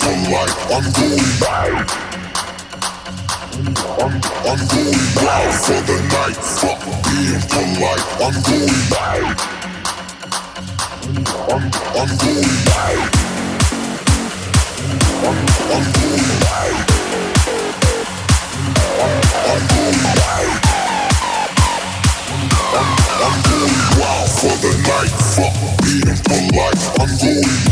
polite. I'm going wild. I'm, I'm going wild for the night. Fuck being polite. I'm going wild. I'm, I'm going wild. I'm, I'm going wild. I'm, I'm going wild. I'm, I'm wild for the night. Being polite. I'm going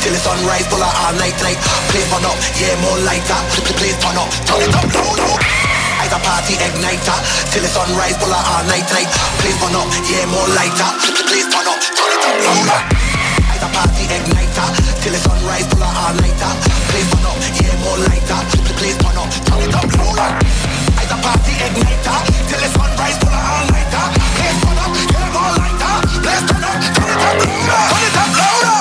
till the sunrise, pull out all night tonight. Play fun up, yeah, more like that. Play turn up, turn it up, low, low. It's a party igniter till the sunrise, pull out all night tonight. Play fun up, yeah, more like that. Play turn up, turn it up, low, low a party igniter Till the sunrise, pull out all night Play fun up, yeah, more lighter. Please turn up, turn it up. Lower It's a party igniter uh. Till the sunrise, pull out all night Play fun up, yeah, more lighter. Please turn up, turn it up. Lower Turn it up louder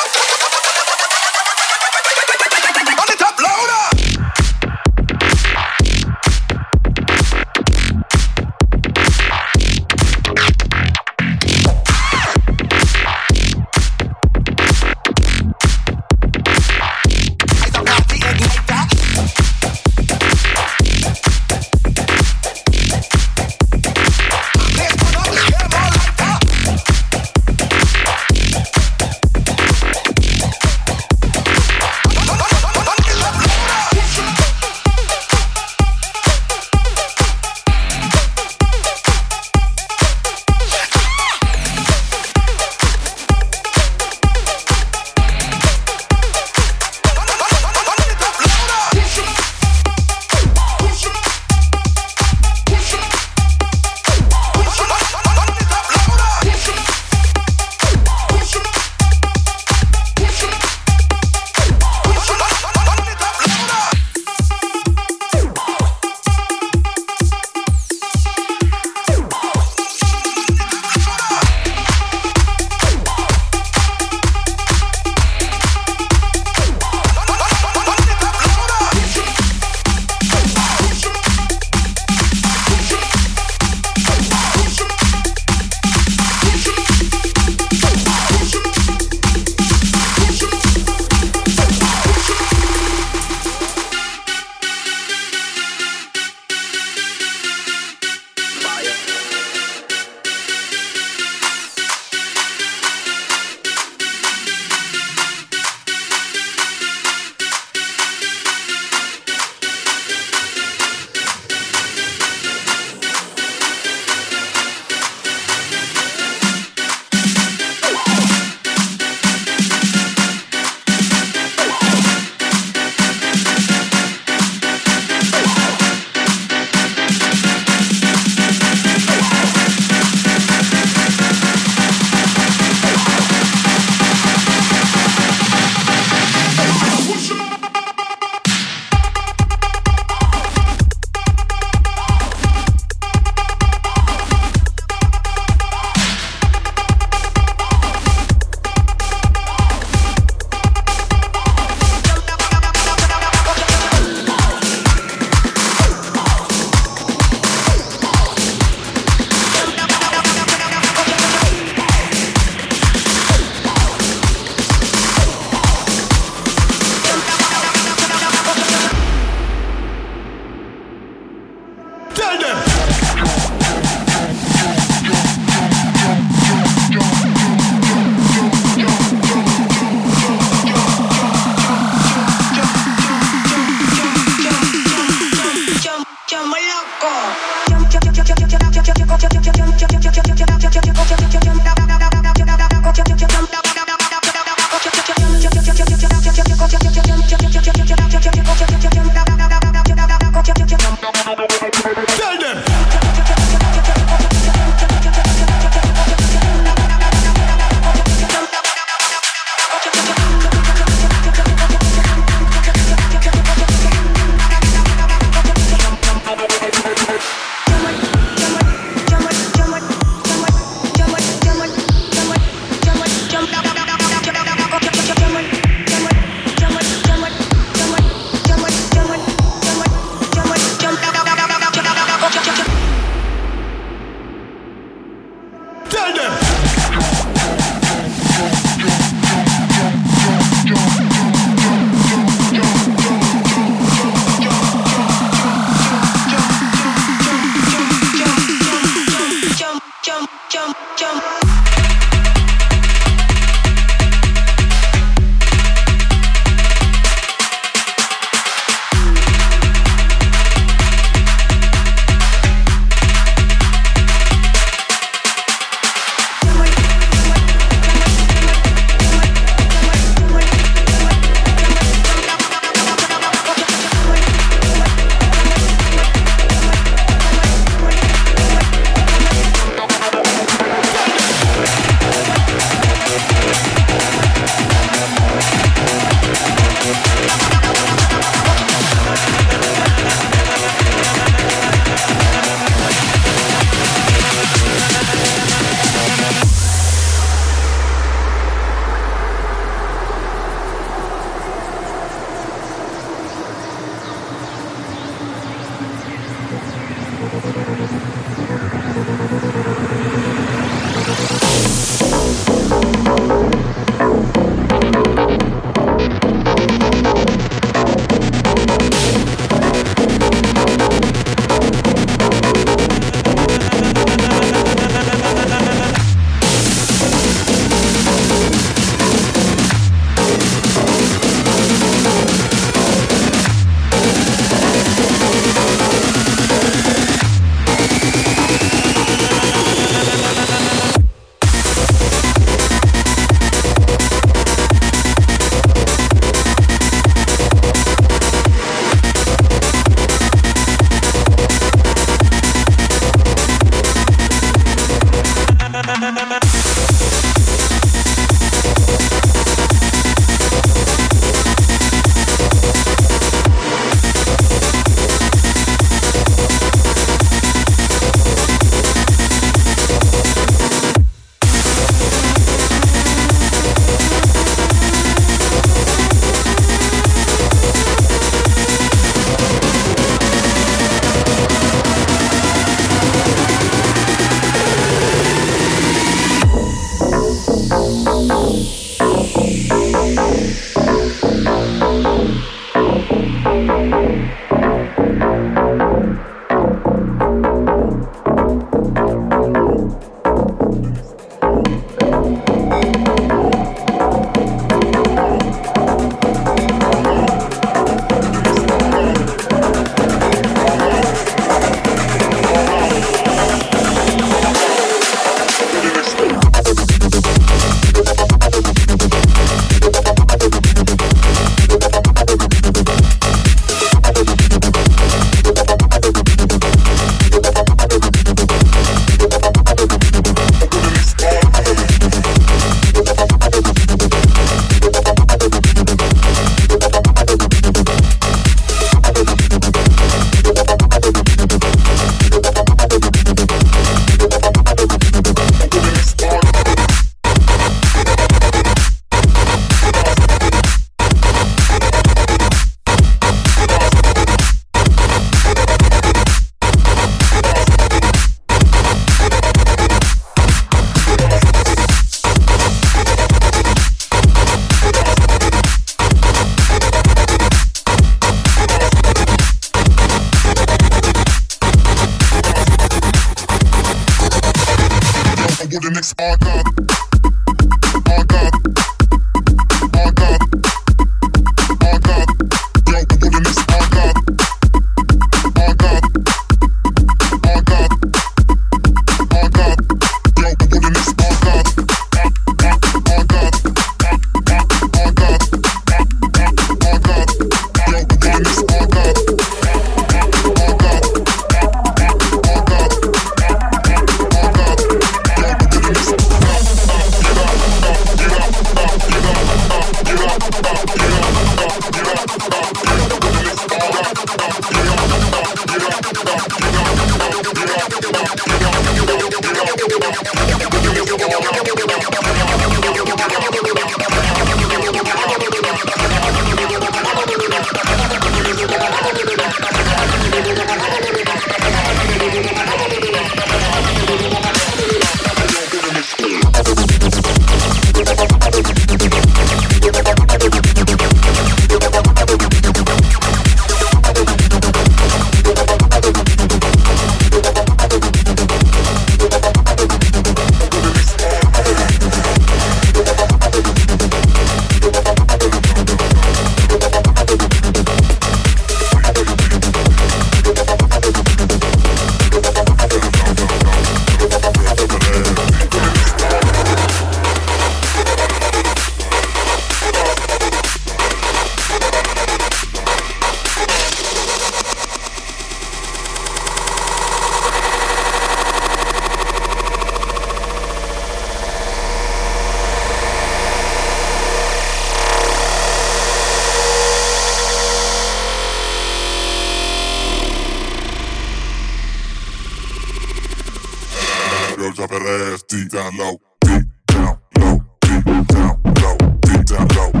drop it ass deep down low, deep down low, deep down low, deep down low.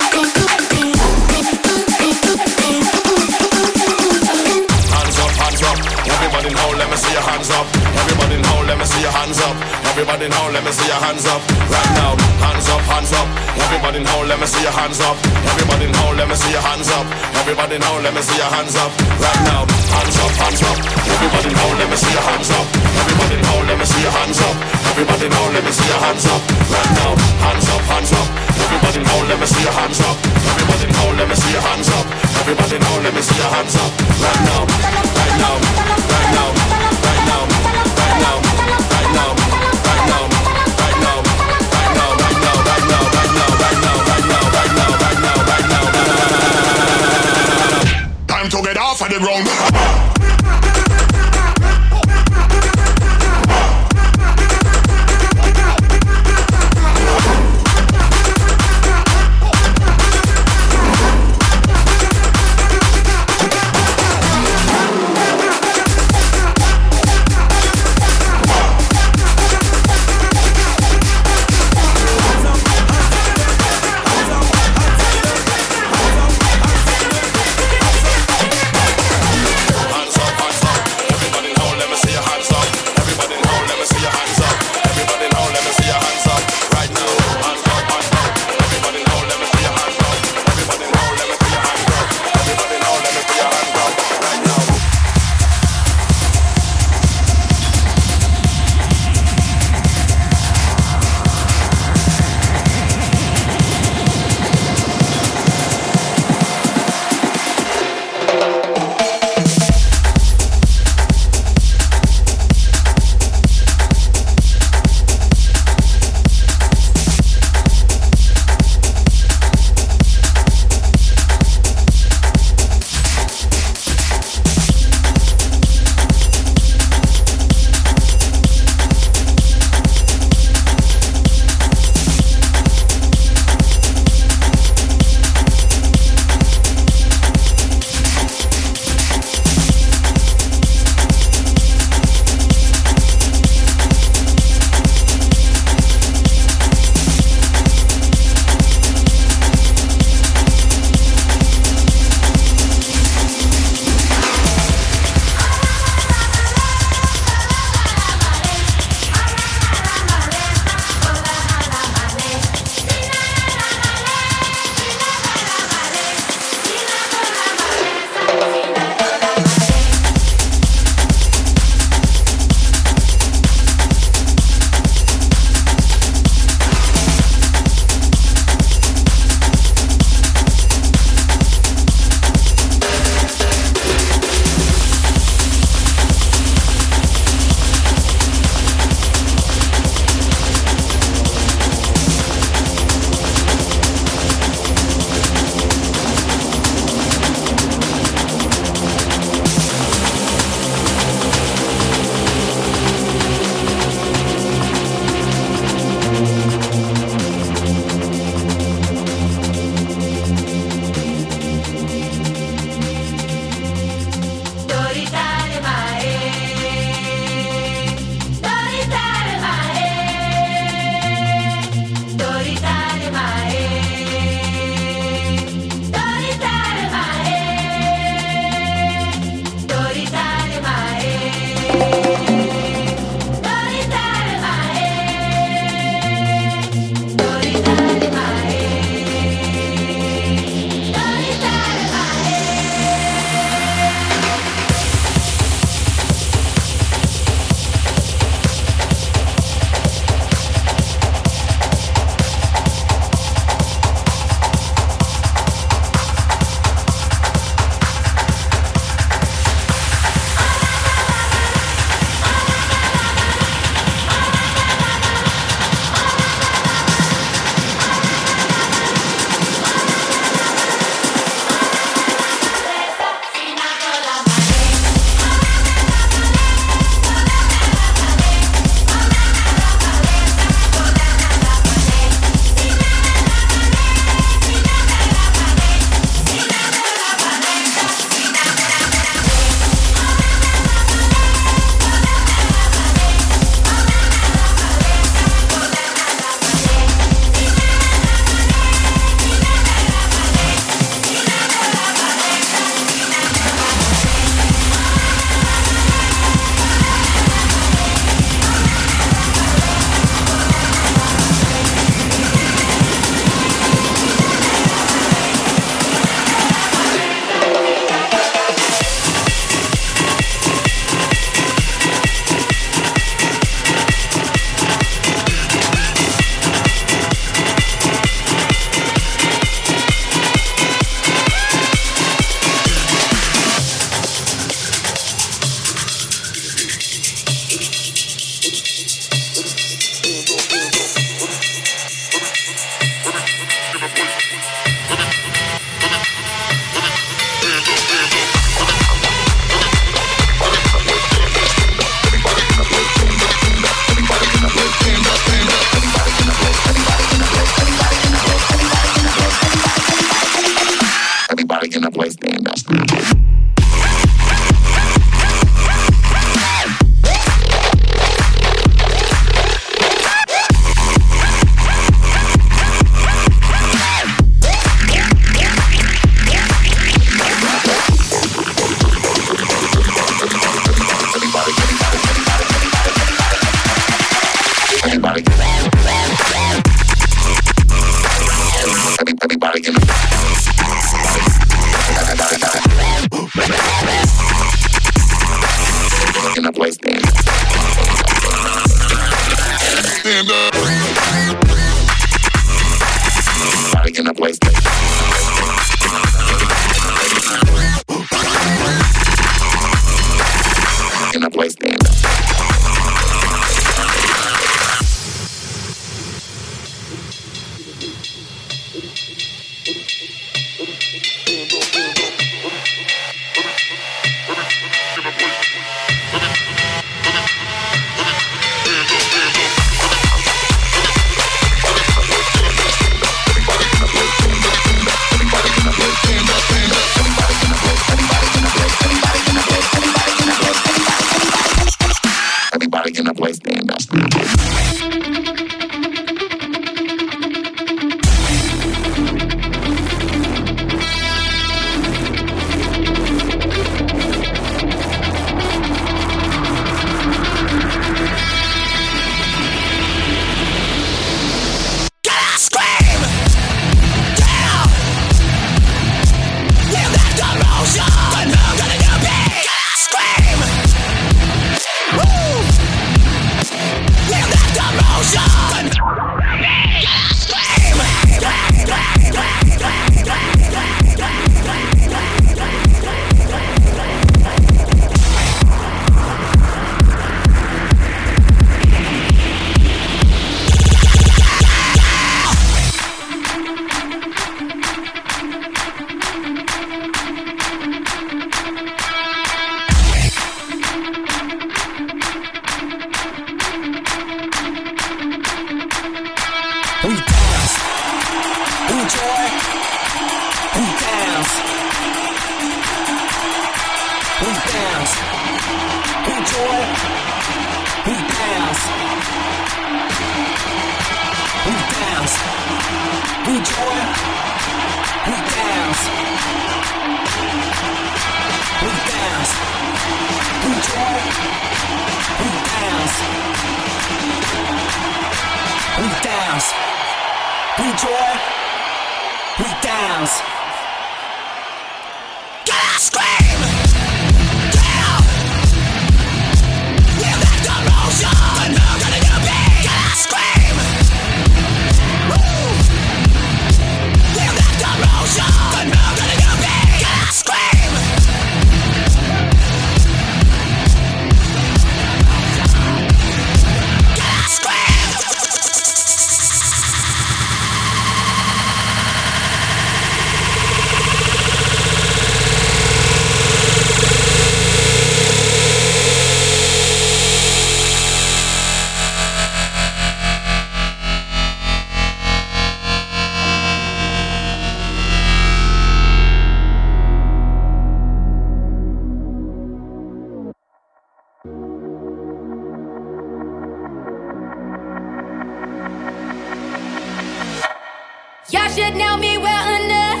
should know me well enough.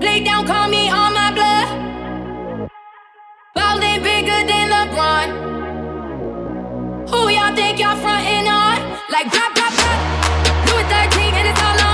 Lay down, call me on my bluff. Ballin' bigger than LeBron. Who y'all think y'all frontin' on? Like, pop, pop, pop. Louis 13 and it's all on.